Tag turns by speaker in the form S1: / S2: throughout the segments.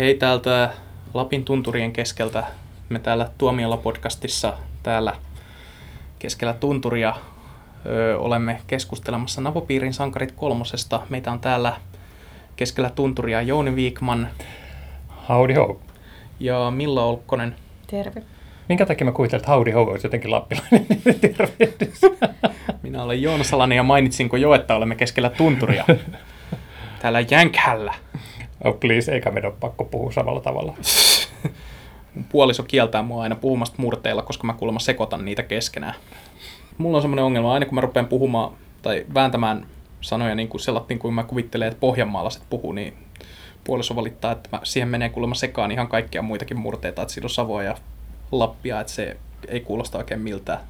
S1: Hei täältä Lapin tunturien keskeltä. Me täällä Tuomiolla podcastissa täällä keskellä tunturia ö, olemme keskustelemassa Napopiirin sankarit kolmosesta. Meitä on täällä keskellä tunturia Jouni Viikman
S2: Howdy ho.
S1: ja Milla Olkkonen.
S3: Terve.
S2: Minkä takia mä kuvittelin, että howdy ho olisi jotenkin lappilainen tervehdys?
S1: Minä olen Joona Salanen ja mainitsinko jo, että olemme keskellä tunturia. Täällä Jänkhällä.
S2: Oh please, eikä meidän ole pakko puhua samalla tavalla.
S1: Puoliso kieltää mua aina puhumasta murteilla, koska mä kuulemma sekoitan niitä keskenään. Mulla on semmoinen ongelma, aina kun mä rupean puhumaan tai vääntämään sanoja niin kuin sellattiin, kuin mä kuvittelen, että pohjanmaalaiset puhuu, niin puoliso valittaa, että mä, siihen menee kuulemma sekaan ihan kaikkia muitakin murteita, että siinä on Savoa ja Lappia, että se ei kuulosta oikein miltään.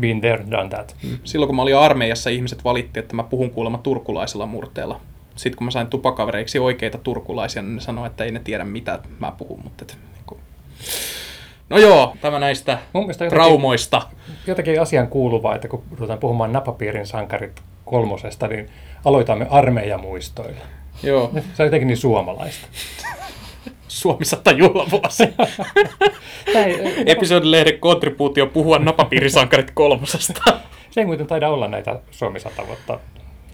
S2: Been there, done that.
S1: Silloin kun mä olin armeijassa, ihmiset valitti, että mä puhun kuulemma turkulaisella murteella. Sitten kun mä sain tupakavereiksi oikeita turkulaisia, niin ne sanoi, että ei ne tiedä mitä mä puhun. Mutta et, niin kuin... No joo, tämä näistä
S2: Mun jotenkin,
S1: traumoista.
S2: jotenkin asian kuuluvaa, että kun ruvetaan puhumaan napapiirin sankarit kolmosesta, niin aloitamme armeijamuistoilla.
S1: Joo,
S2: Se on jotenkin niin suomalaista.
S1: Suomi 100 juhlavuosi. Episodilehden kontribuutio puhua napapiirisankarit kolmosesta.
S2: se ei muuten taida olla näitä Suomi 100 vuotta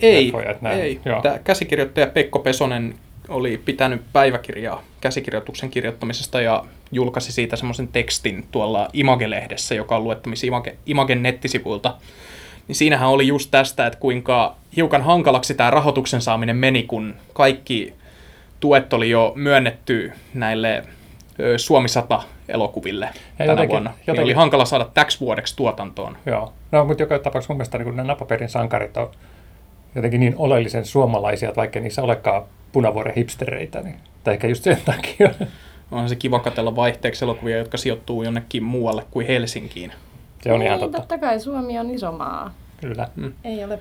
S1: Ei,
S2: leffoja, että näin-
S1: ei.
S2: joo.
S1: Tämä käsikirjoittaja Pekko Pesonen oli pitänyt päiväkirjaa käsikirjoituksen kirjoittamisesta ja julkaisi siitä semmoisen tekstin tuolla Image-lehdessä, joka on luettavissa Image, Imagen nettisivuilta. Niin siinähän oli just tästä, että kuinka hiukan hankalaksi tämä rahoituksen saaminen meni, kun kaikki tuet oli jo myönnetty näille Suomi 100-elokuville tänä
S2: jotenkin-
S1: vuonna. Niin
S2: jotenkin-
S1: oli hankala saada täksi vuodeksi tuotantoon.
S2: Joo, no mutta joka tapauksessa mun mielestä niin nämä napaperin sankarit on jotenkin niin oleellisen suomalaisia, että vaikka niissä olekaan punavuoren hipstereitä, niin, tai ehkä just sen takia.
S1: Onhan se kiva katsella vaihteeksi elokuvia, jotka sijoittuu jonnekin muualle kuin Helsinkiin.
S2: Se on ihan
S3: niin,
S2: totta,
S3: totta kai Suomi on iso maa.
S2: kyllä.
S3: Ei ole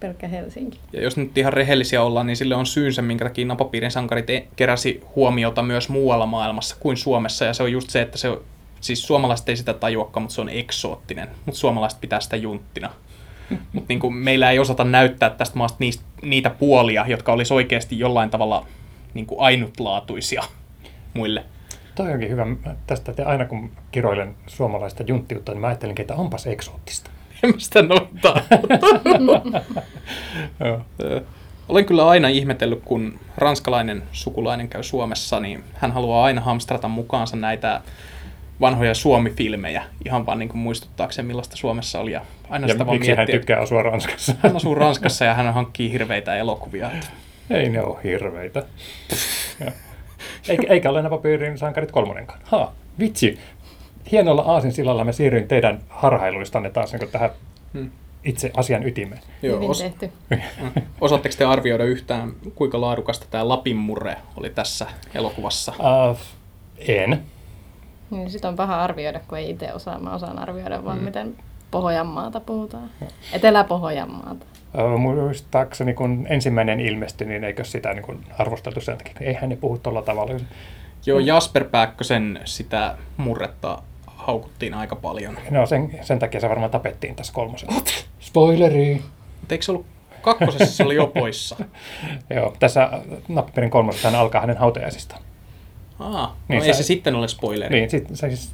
S3: pelkkä Helsinki.
S1: Ja jos nyt ihan rehellisiä ollaan, niin sille on syynsä, minkä takia napapiirin sankarit e- keräsi huomiota myös muualla maailmassa kuin Suomessa. Ja se on just se, että se on, siis suomalaiset ei sitä tajuakaan, mutta se on eksoottinen. Mutta suomalaiset pitää sitä junttina. Mutta niin meillä ei osata näyttää tästä maasta niistä, niitä puolia, jotka olisi oikeasti jollain tavalla niin kuin ainutlaatuisia muille.
S2: Toi onkin hyvä. Tästä että aina kun kiroilen suomalaista junttiutta, niin mä ajattelin, että onpas eksoottista.
S1: En mä sitä. Ö, Olen kyllä aina ihmetellyt, kun ranskalainen sukulainen käy Suomessa, niin hän haluaa aina hamstrata mukaansa näitä vanhoja Suomi-filmejä, ihan vaan niin kuin muistuttaakseen, millaista Suomessa oli. Ja aina
S2: Ja
S1: sitä vaan
S2: miksi hän
S1: miettii,
S2: tykkää asua Ranskassa?
S1: hän asuu Ranskassa ja hän hankkii hirveitä elokuvia. että
S2: Ei ne ole hirveitä. Eikä, eikä ole napapiirin sankarit kolmonenkaan. Ha, vitsi. Hienolla aasinsillalla mä siirryin teidän harhailuistanne taas niin tähän
S1: Hmm.
S2: itse asian ytimeen.
S1: Joo,
S3: Hyvin
S1: os,
S3: tehty.
S1: osaatteko te arvioida yhtään, kuinka laadukasta tämä Lapin murre oli tässä elokuvassa?
S2: Uh, en.
S3: Niin sit on paha arvioida, kun ei itse osaa. Mä osaan arvioida vaan, mm. miten Pohjanmaata puhutaan. Etelä-Pohjanmaata.
S2: Muistaakseni kun ensimmäinen ilmestyi, niin eikö sitä niin kuin arvosteltu sen takia, eihän ne puhu tuolla tavalla.
S1: Joo, Jasper Pääkkösen sitä murretta haukuttiin aika paljon.
S2: No sen, sen takia se varmaan tapettiin tässä kolmosella. Spoileri!
S1: Mutta eikö se ollut kakkosessa, se oli jo poissa?
S2: Joo, tässä Nappiperin kolmosessa hän alkaa hänen hautajaisistaan.
S1: Aa, no
S2: Niin,
S1: ei
S2: sä-
S1: se sitten ole spoileri.
S2: Niin, sit, se siis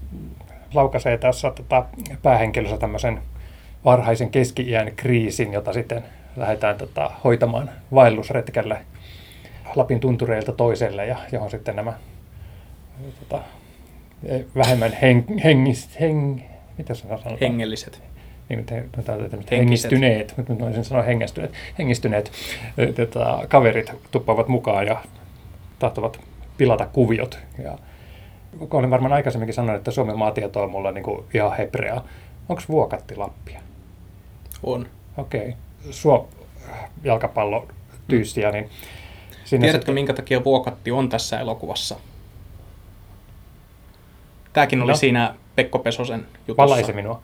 S2: laukaisee tässä tota, päähenkilössä tämmöisen varhaisen keski-iän kriisin, jota sitten lähdetään tota, hoitamaan vaellusretkelle Lapin tuntureilta toiselle, ja johon sitten nämä tota, eh, vähemmän heng, hengis, heng, mitä se sanotaan?
S1: Hengelliset.
S2: Niin, mutta mutta
S1: Henkiset.
S2: hengistyneet, nyt mä voisin sanoa hengistyneet, hengistyneet ö, tota, kaverit tuppavat mukaan ja tahtovat pilata kuviot. Ja, olen varmaan aikaisemminkin sanonut, että Suomen maatieto on mulla niin kuin ihan hebrea. Onko Vuokatti Lappia?
S1: On.
S2: Okei. Okay. Suo jalkapallo tyyssiä, niin sinne
S1: Tiedätkö,
S2: sitten-
S1: minkä takia Vuokatti on tässä elokuvassa? Tämäkin oli
S2: No.
S1: siinä Pekko Pesosen jutussa.
S2: valaise minua.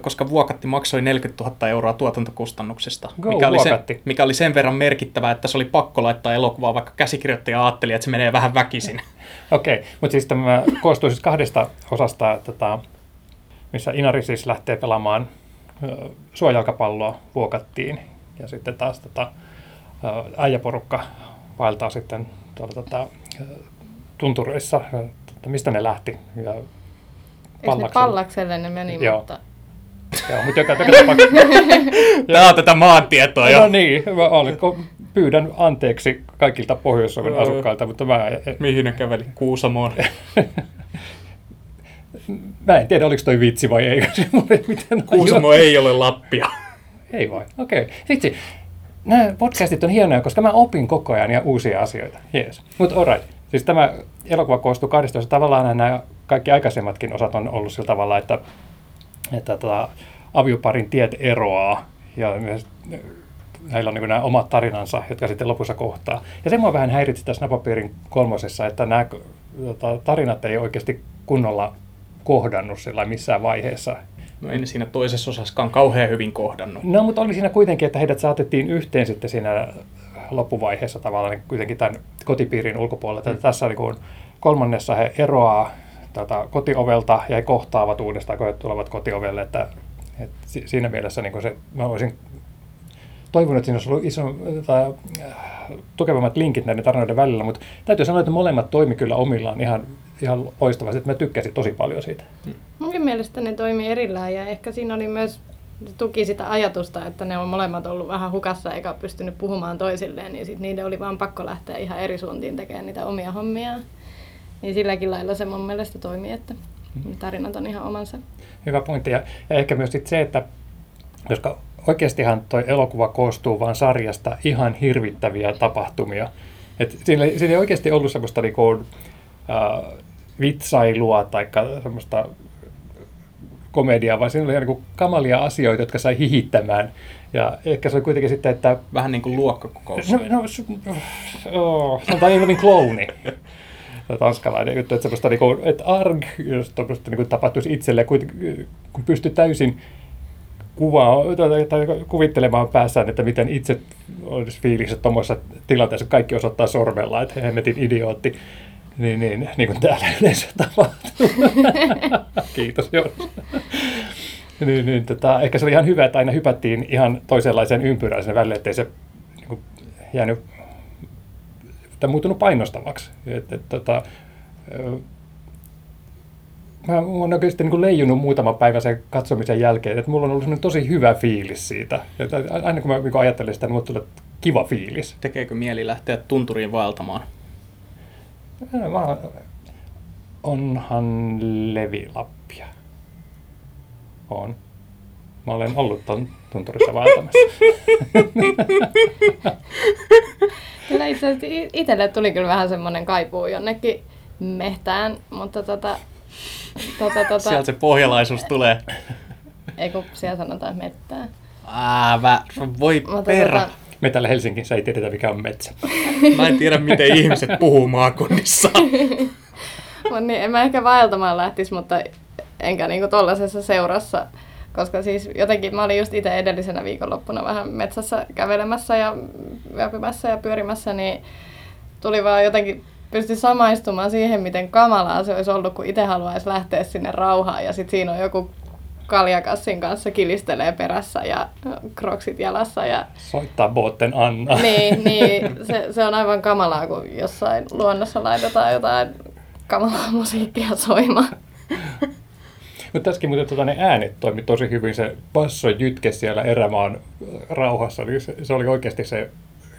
S1: Koska Vuokatti maksoi 40 000 euroa tuotantokustannuksista,
S2: Go,
S1: mikä oli, se,
S2: Vuokatti.
S1: mikä oli sen verran merkittävää, että se oli pakko laittaa elokuvaa, vaikka käsikirjoittaja ajatteli, että se menee vähän väkisin.
S2: Okei, okay. mutta siis tämä koostuu siis kahdesta osasta, tota, missä Inari siis lähtee pelaamaan suojalkapalloa vuokattiin ja sitten taas tota, äijäporukka vaeltaa sitten tuolla tota, tuntureissa, että mistä ne lähti. Ja Pallakselle.
S3: pallakselle ne meni,
S2: Joo.
S3: mutta
S2: Joo, mutta joka, joka tapauksessa,
S1: Tämä on tätä maantietoa
S2: no
S1: jo.
S2: niin, mä olen, pyydän anteeksi kaikilta Pohjois-Suomen asukkailta, mutta mä,
S1: Mihin ne käveli? Kuusamoon.
S2: mä en tiedä, oliko toi vitsi vai ei. mitään
S1: Kuusamo ei ole Lappia.
S2: Ei vai, okei. Okay. Vitsi, nämä podcastit on hienoja, koska mä opin koko ajan ja uusia asioita. Jees. Mutta alright. Siis tämä elokuva koostuu kahdesta osasta. Tavallaan nämä kaikki aikaisemmatkin osat on ollut sillä tavalla, että, että tota, avioparin tiet eroaa ja myös heillä on niin nämä omat tarinansa, jotka sitten lopussa kohtaa. Ja se mua vähän häiritsi tässä Napapiirin kolmosessa, että nämä tota, tarinat ei oikeasti kunnolla kohdannut sillä missään vaiheessa.
S1: No en siinä toisessa osaskaan kauhean hyvin kohdannut.
S2: No, mutta oli siinä kuitenkin, että heidät saatettiin yhteen sitten siinä loppuvaiheessa tavallaan niin kuitenkin tämän kotipiirin ulkopuolella. Mm. Tässä niin kuin kolmannessa he eroaa tota, kotiovelta ja he kohtaavat uudestaan, kun he tulevat kotiovelle. Että, si- siinä mielessä niin se, mä olisin toivonut, että siinä olisi ollut iso, tai, äh, tukevammat linkit näiden tarinoiden välillä, mutta täytyy sanoa, että molemmat toimi kyllä omillaan ihan, ihan loistavasti, että mä tykkäsin tosi paljon siitä.
S3: munkin mielestä ne toimii erillään ja ehkä siinä oli myös tuki sitä ajatusta, että ne on molemmat ollut vähän hukassa eikä pystynyt puhumaan toisilleen, niin sitten niiden oli vaan pakko lähteä ihan eri suuntiin tekemään niitä omia hommiaan. Niin silläkin lailla se mun mielestä toimii, että ne tarinat on ihan omansa.
S2: Hyvä pointti. Ja, ja ehkä myös sit se, että koska oikeastihan tuo elokuva koostuu vain sarjasta ihan hirvittäviä tapahtumia. Et siinä, ei- siinä ei oikeasti ollut semmoista niinku, äh, vitsailua tai semmoista komediaa, vaan siinä oli ihan niinku kamalia asioita, jotka sai hihittämään. Ja ehkä se oli kuitenkin sitten, että
S1: Vähän niin kuin luokkakokous.
S2: No, no oh, sanotaan niin, niin klooni. Tanskalainen juttu, että semmoista niinku, että arg, jos tuommoista niinku tapahtuisi itselle, kun, kun pystyy täysin kuvaa, tai, kuvittelemaan päässään, että miten itse olisi fiilikset tuommoisessa tilanteessa, kaikki osoittaa sormella, että hemmetin idiootti, niin, niin, niin kuin täällä yleensä tapahtuu. Kiitos, Jonas. niin, niin, tota, ehkä se oli ihan hyvä, että aina hypättiin ihan toisenlaiseen ympyrään sinne välille, ettei se niin kuin, jäänyt tai muuttunut painostavaksi. Et, et, tota, mä oon oikeasti niin leijunut muutama päivä sen katsomisen jälkeen, että mulla on ollut tosi hyvä fiilis siitä. Et aina kun mä niin ajattelen sitä, niin mulla tulee kiva fiilis.
S1: Tekeekö mieli lähteä tunturiin vaeltamaan?
S2: Mä, onhan Levi-Lappia. On. Mä olen ollut ton tunturissa vaeltamassa.
S3: Kyllä itse itselle tuli kyllä vähän semmoinen kaipuu jonnekin mehtään, mutta tota, tota, tota,
S1: Sieltä se pohjalaisuus tulee.
S3: ei kun siellä sanotaan mettää.
S1: Äävä, voi
S3: Mutta
S1: perä.
S3: tota,
S2: Me täällä Helsingissä ei tiedetä, mikä on metsä.
S1: Mä en tiedä, miten ihmiset puhuu maakunnissa.
S3: Mut niin, en mä ehkä vaeltamaan lähtisi, mutta enkä niinku tollasessa seurassa. Koska siis jotenkin mä olin just itse edellisenä viikonloppuna vähän metsässä kävelemässä ja yöpymässä ja pyörimässä, niin tuli vaan jotenkin pysty samaistumaan siihen, miten kamalaa se olisi ollut, kun itse haluaisi lähteä sinne rauhaan ja sitten siinä on joku kaljakassin kanssa kilistelee perässä ja kroksit jalassa ja
S2: Soittaa Botten Anna.
S3: niin, niin se, se on aivan kamalaa, kun jossain luonnossa laitetaan jotain kamalaa musiikkia soimaan.
S2: Mutta tässäkin muuten tota, ne äänet toimi tosi hyvin. Se basso jytke siellä erämaan äh, rauhassa, niin se, se oli oikeasti se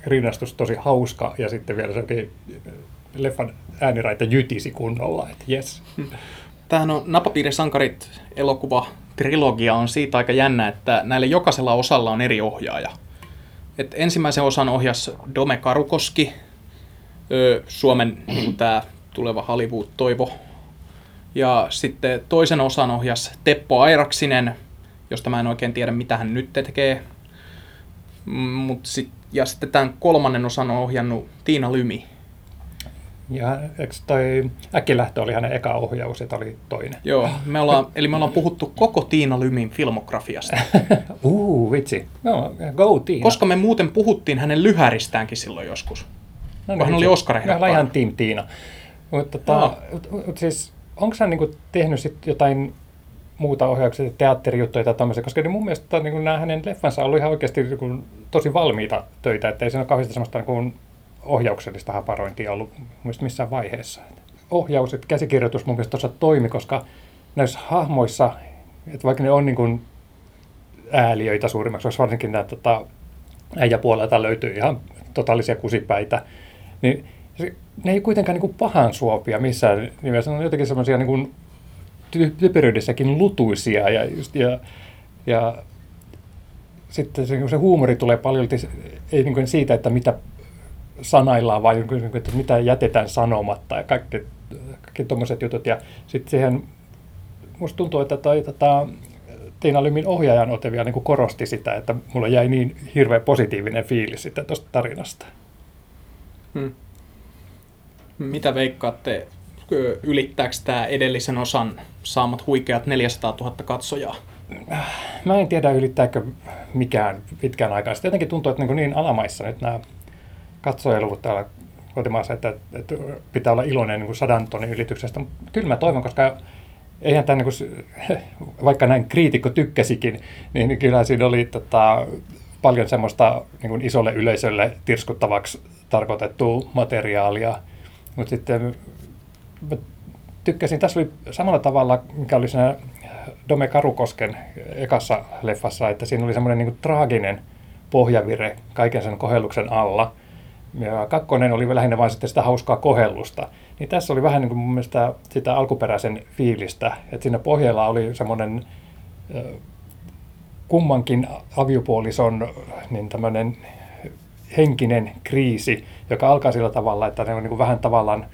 S2: rinnastus tosi hauska. Ja sitten vielä se oikein äh, leffan ääniraita jytisi kunnolla, että jes.
S1: Tämähän on Napapiirisankarit elokuva trilogia on siitä aika jännä, että näille jokaisella osalla on eri ohjaaja. Et ensimmäisen osan ohjas Dome Karukoski, Suomen niin tämä tuleva Hollywood-toivo. Ja sitten toisen osan ohjas Teppo Airaksinen, josta mä en oikein tiedä, mitä hän nyt tekee. Mut sit, ja sitten tämän kolmannen osan on ohjannut Tiina Lymi.
S2: Ja eikö toi Äkkilähtö oli hänen eka ohjaus, että oli toinen.
S1: Joo, me ollaan, eli me ollaan puhuttu koko Tiina Lymin filmografiasta.
S2: Uu, vitsi. No, go Tiina.
S1: Koska me muuten puhuttiin hänen lyhäristäänkin silloin joskus.
S2: no,
S1: kun hän oli Oscar-ehdokkaana.
S2: Me ollaan ihan Team Tiina. Mutta tota, mut siis, onko hän niinku tehnyt sit jotain muuta ohjauksia, teatterijuttuja tai tämmöisiä, koska niin mun mielestä niin nämä hänen leffansa ollut ihan oikeasti niin tosi valmiita töitä, että ei siinä ole kauheasti semmoista niin ohjauksellista haparointia ollut missään vaiheessa. Ohjaus, että käsikirjoitus mun mielestä tuossa toimi, koska näissä hahmoissa, että vaikka ne on niin kuin ääliöitä suurimmaksi, koska varsinkin nämä tota, äijäpuolelta löytyy ihan totaalisia kusipäitä, niin ne ei kuitenkaan niin kuin pahan suopia missään nimessä. Ne on jotenkin semmoisia niin typeryydessäkin lutuisia ja, just, ja, ja sitten se, se huumori tulee paljon ei niin kuin siitä, että mitä sanaillaan, vaan niin että mitä jätetään sanomatta ja kaikki, kaikki tuommoiset jutut. Ja sitten siihen, musta tuntuu, että toi, tota, Tiina Lymin ohjaajan ote vielä niin korosti sitä, että mulla jäi niin hirveän positiivinen fiilis sitten tuosta tarinasta. Hmm.
S1: Mitä veikkaatte, ylittääkö tämä edellisen osan saamat huikeat 400 000 katsojaa?
S2: Mä en tiedä, ylittääkö mikään pitkään aikaa. Sitten jotenkin tuntuu, että niin, niin alamaissa nyt nämä katsojaluvut täällä kotimaassa, että, että pitää olla iloinen niin kuin sadan tonnin ylityksestä. Kyllä mä toivon, koska eihän tämä, niin vaikka näin kriitikko tykkäsikin, niin kyllä siinä oli tota, paljon semmoista niin kuin isolle yleisölle tirskuttavaksi tarkoitettua materiaalia. Mutta sitten mä tykkäsin, tässä oli samalla tavalla, mikä oli siinä Dome Karukosken ekassa leffassa, että siinä oli semmoinen niin traaginen pohjavire kaiken sen kohelluksen alla. Ja kakkonen oli lähinnä vain sitten sitä hauskaa kohellusta. Niin tässä oli vähän niin kuin mun mielestä sitä alkuperäisen fiilistä, että siinä pohjalla oli semmoinen kummankin aviopuolison niin tämmöinen henkinen kriisi, joka alkaa sillä tavalla, että ne on niin vähän tavallaan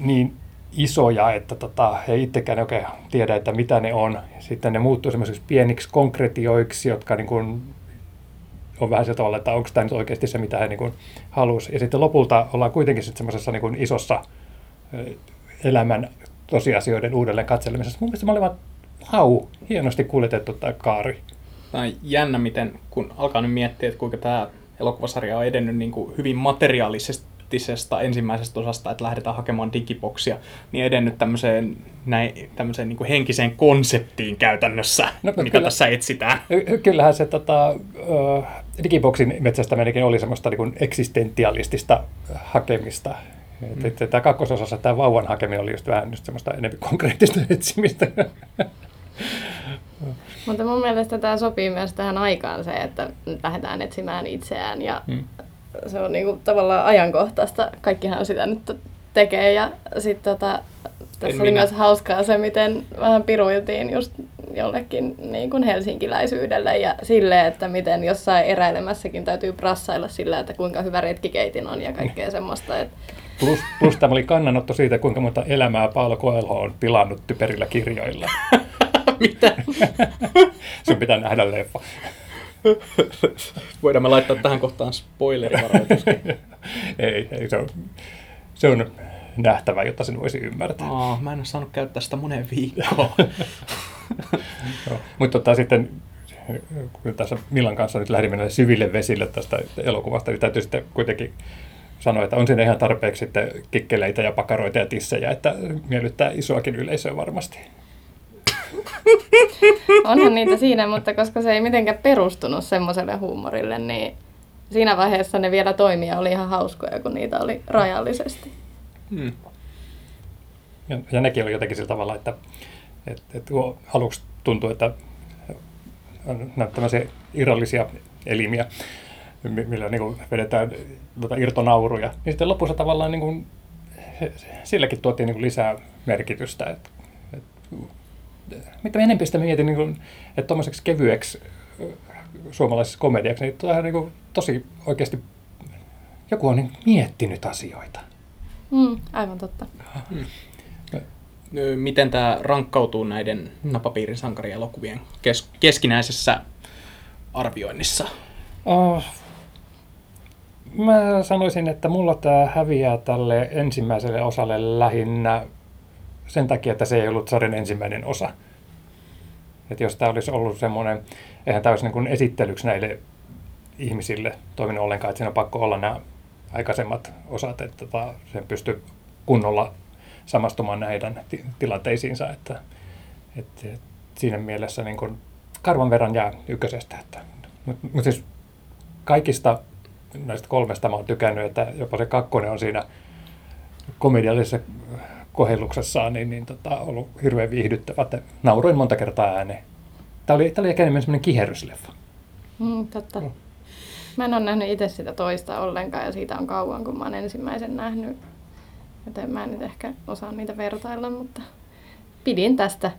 S2: niin isoja, että tota, he itsekään oikein tiedä, että mitä ne on. Sitten ne muuttuu semmoisiksi pieniksi konkretioiksi, jotka niin kuin on vähän sillä tavalla, että onko tämä nyt oikeasti se, mitä he niin halusivat. Ja sitten lopulta ollaan kuitenkin sitten semmoisessa niin isossa elämän tosiasioiden uudelleen katselemisessa. Mun mielestä mä olin vaan, hau, hienosti kuljetettu tämä kaari.
S1: Tämä on jännä, miten kun alkaa nyt miettiä, että kuinka tämä elokuvasarja on edennyt niin kuin hyvin materiaalisesti ensimmäisestä osasta, että lähdetään hakemaan digiboksia, niin edennyt tämmöiseen, näin, tämmöiseen niin kuin henkiseen konseptiin käytännössä, no, mitä kyllä, tässä etsitään.
S2: Kyllähän se tota, digiboksin metsästäminenkin oli semmoista niin eksistentialistista hakemista. Mm. Että, tämä kakkososassa tämä vauvan hakeminen oli just vähän just semmoista enemmän konkreettista etsimistä.
S3: Mutta mun mielestä tämä sopii myös tähän aikaan se, että lähdetään etsimään itseään ja hmm. se on niinku tavallaan ajankohtaista. Kaikkihan sitä nyt tekee ja sitten tota, tässä en oli minä. myös hauskaa se, miten vähän piruiltiin just jollekin niin kuin helsinkiläisyydelle ja sille, että miten jossain eräilemässäkin täytyy prassailla sillä, että kuinka hyvä retkikeitin on ja kaikkea semmoista. Että
S2: Plus, plus tämä oli kannanotto siitä, kuinka monta elämää Paolo Coelho on pilannut typerillä kirjoilla.
S1: Mitä?
S2: Sun pitää nähdä leffa.
S1: Voidaan me laittaa tähän kohtaan spoilerivaroituskin.
S2: ei, ei se on, se on nähtävä, jotta sen voisi ymmärtää.
S1: Aa, mä en ole saanut käyttää sitä monen viikkoon.
S2: no, mutta tota, sitten kun tässä Milan kanssa nyt lähdimme syville vesille tästä elokuvasta, niin täytyy sitten kuitenkin sanoa, että on siinä ihan tarpeeksi sitten kikkeleitä ja pakaroita ja tissejä, että miellyttää isoakin yleisöä varmasti.
S3: Onhan niitä siinä, mutta koska se ei mitenkään perustunut semmoiselle huumorille, niin siinä vaiheessa ne vielä toimia oli ihan hauskoja, kun niitä oli rajallisesti. Hmm.
S2: Ja, ja nekin oli jotenkin sillä tavalla, että, että, että aluksi tuntui, että on tämmöisiä irrallisia elimiä, millä niin kuin vedetään tuota irtonauruja. Niin sitten lopussa tavallaan niin kuin, silläkin tuotiin niin kuin lisää merkitystä. Et, et, mitä enemmän sitä mietin, niin kuin, että tuommoiseksi kevyeksi suomalaisessa komediaksi, niin tulee niin kuin, tosi oikeasti joku on niin miettinyt asioita.
S3: Mm, aivan totta. Mm.
S1: Miten tämä rankkautuu näiden napapiirin sankarielokuvien kes- keskinäisessä arvioinnissa?
S2: Oh, Mä sanoisin, että mulla tämä häviää tälle ensimmäiselle osalle lähinnä sen takia, että se ei ollut sarjan ensimmäinen osa. Että jos tämä olisi ollut semmoinen, eihän tämä olisi niin kuin esittelyksi näille ihmisille toiminut ollenkaan, että siinä on pakko olla nämä aikaisemmat osat, että tota, sen pystyy kunnolla samastumaan näiden tilanteisiinsa. Että, että, siinä mielessä niin kuin karvan verran jää ykkösestä. Mutta, mutta siis kaikista näistä kolmesta mä oon tykännyt, että jopa se kakkonen on siinä komediallisessa kohelluksessaan niin, niin tota, ollut hirveän viihdyttävä. Että nauroin monta kertaa ääneen. Tämä oli, tämä oli ehkä enemmän semmoinen kiherrysleffa.
S3: Mm, totta.
S2: Mm.
S3: Mä en ole nähnyt itse sitä toista ollenkaan ja siitä on kauan, kun mä oon ensimmäisen nähnyt. Joten mä en nyt ehkä osaa niitä vertailla, mutta pidin tästä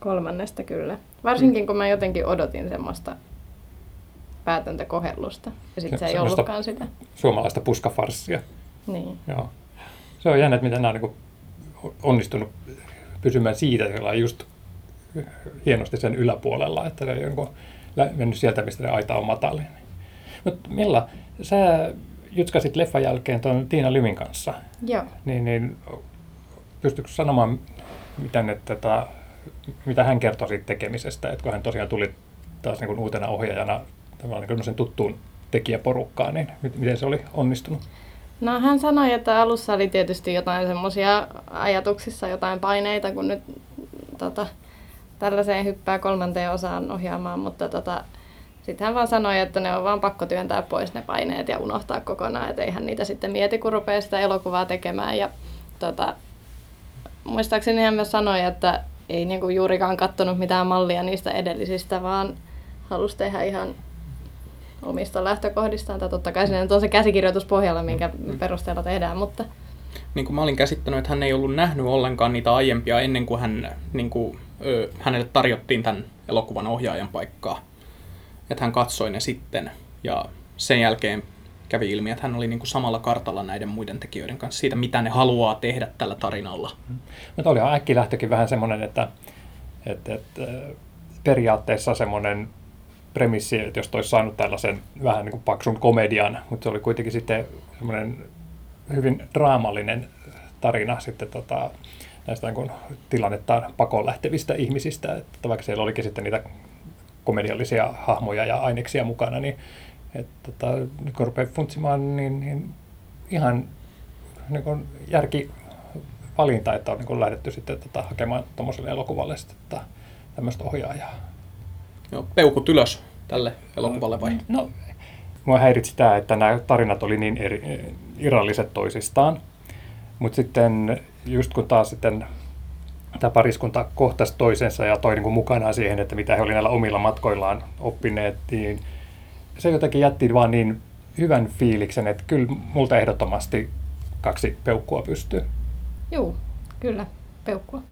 S3: kolmannesta kyllä. Varsinkin kun mä jotenkin odotin semmoista päätöntä kohellusta. Ja sitten se ei
S2: Semmoista-
S3: ollutkaan sitä.
S2: Suomalaista puskafarssia.
S3: Niin.
S2: Joo. Se on jännä, että miten nämä on niin onnistunut pysymään siitä, just hienosti sen yläpuolella, että ne on mennyt sieltä, mistä ne aita on matalin. Mutta Milla, sä jutskasit leffan jälkeen tuon Tiina Lymin kanssa,
S3: Joo.
S2: niin, niin pystytkö sanomaan, miten, että, tota, mitä hän kertoi siitä tekemisestä, että kun hän tosiaan tuli taas niin kuin uutena ohjaajana tavallaan niin kuin tuttuun tekijäporukkaan, niin mit- miten se oli onnistunut?
S3: No hän sanoi, että alussa oli tietysti jotain semmoisia ajatuksissa, jotain paineita, kun nyt tota, tällaiseen hyppää kolmanteen osaan ohjaamaan, mutta tota, sitten hän vaan sanoi, että ne on vaan pakko työntää pois ne paineet ja unohtaa kokonaan, että eihän niitä sitten mieti, kun rupeaa sitä elokuvaa tekemään. Ja, tota, muistaakseni hän myös sanoi, että ei niinku juurikaan kattonut mitään mallia niistä edellisistä, vaan halusi tehdä ihan omista lähtökohdistaan. Tai totta kai siinä nyt on se käsikirjoitus pohjalla, minkä perusteella tehdään, mutta
S1: niin kuin mä olin käsittänyt, että hän ei ollut nähnyt ollenkaan niitä aiempia ennen kuin, hän, niin kuin, ö, hänelle tarjottiin tämän elokuvan ohjaajan paikkaa. Että hän katsoi ne sitten ja sen jälkeen kävi ilmi, että hän oli niin kuin samalla kartalla näiden muiden tekijöiden kanssa siitä, mitä ne haluaa tehdä tällä tarinalla.
S2: Mutta olihan äkkilähtökin vähän semmoinen, että, että, että periaatteessa semmoinen premissi, että jos olisi saanut tällaisen vähän niin kuin paksun komedian, mutta se oli kuitenkin sitten semmoinen hyvin draamallinen tarina sitten tota, näistä niin kuin tilannettaan pakoon lähtevistä ihmisistä, että vaikka siellä olikin sitten niitä komediallisia hahmoja ja aineksia mukana, niin että tota, nyt kun rupeaa funtsimaan, niin, niin ihan niin kuin järki valinta, että on niin kuin lähdetty sitten tota, hakemaan tuommoiselle elokuvalle sitten, tota, tämmöistä ohjaajaa.
S1: Joo, peukut ylös tälle elokuvalle vai?
S2: No, mua häiritsi tämä, että nämä tarinat oli niin eri, irralliset toisistaan. Mutta sitten just kun taas sitten tämä pariskunta kohtasi toisensa ja toi niin mukanaan siihen, että mitä he oli näillä omilla matkoillaan oppineet, niin se jotenkin jätti vaan niin hyvän fiiliksen, että kyllä multa ehdottomasti kaksi peukkua pystyy.
S3: juu, kyllä, peukkua.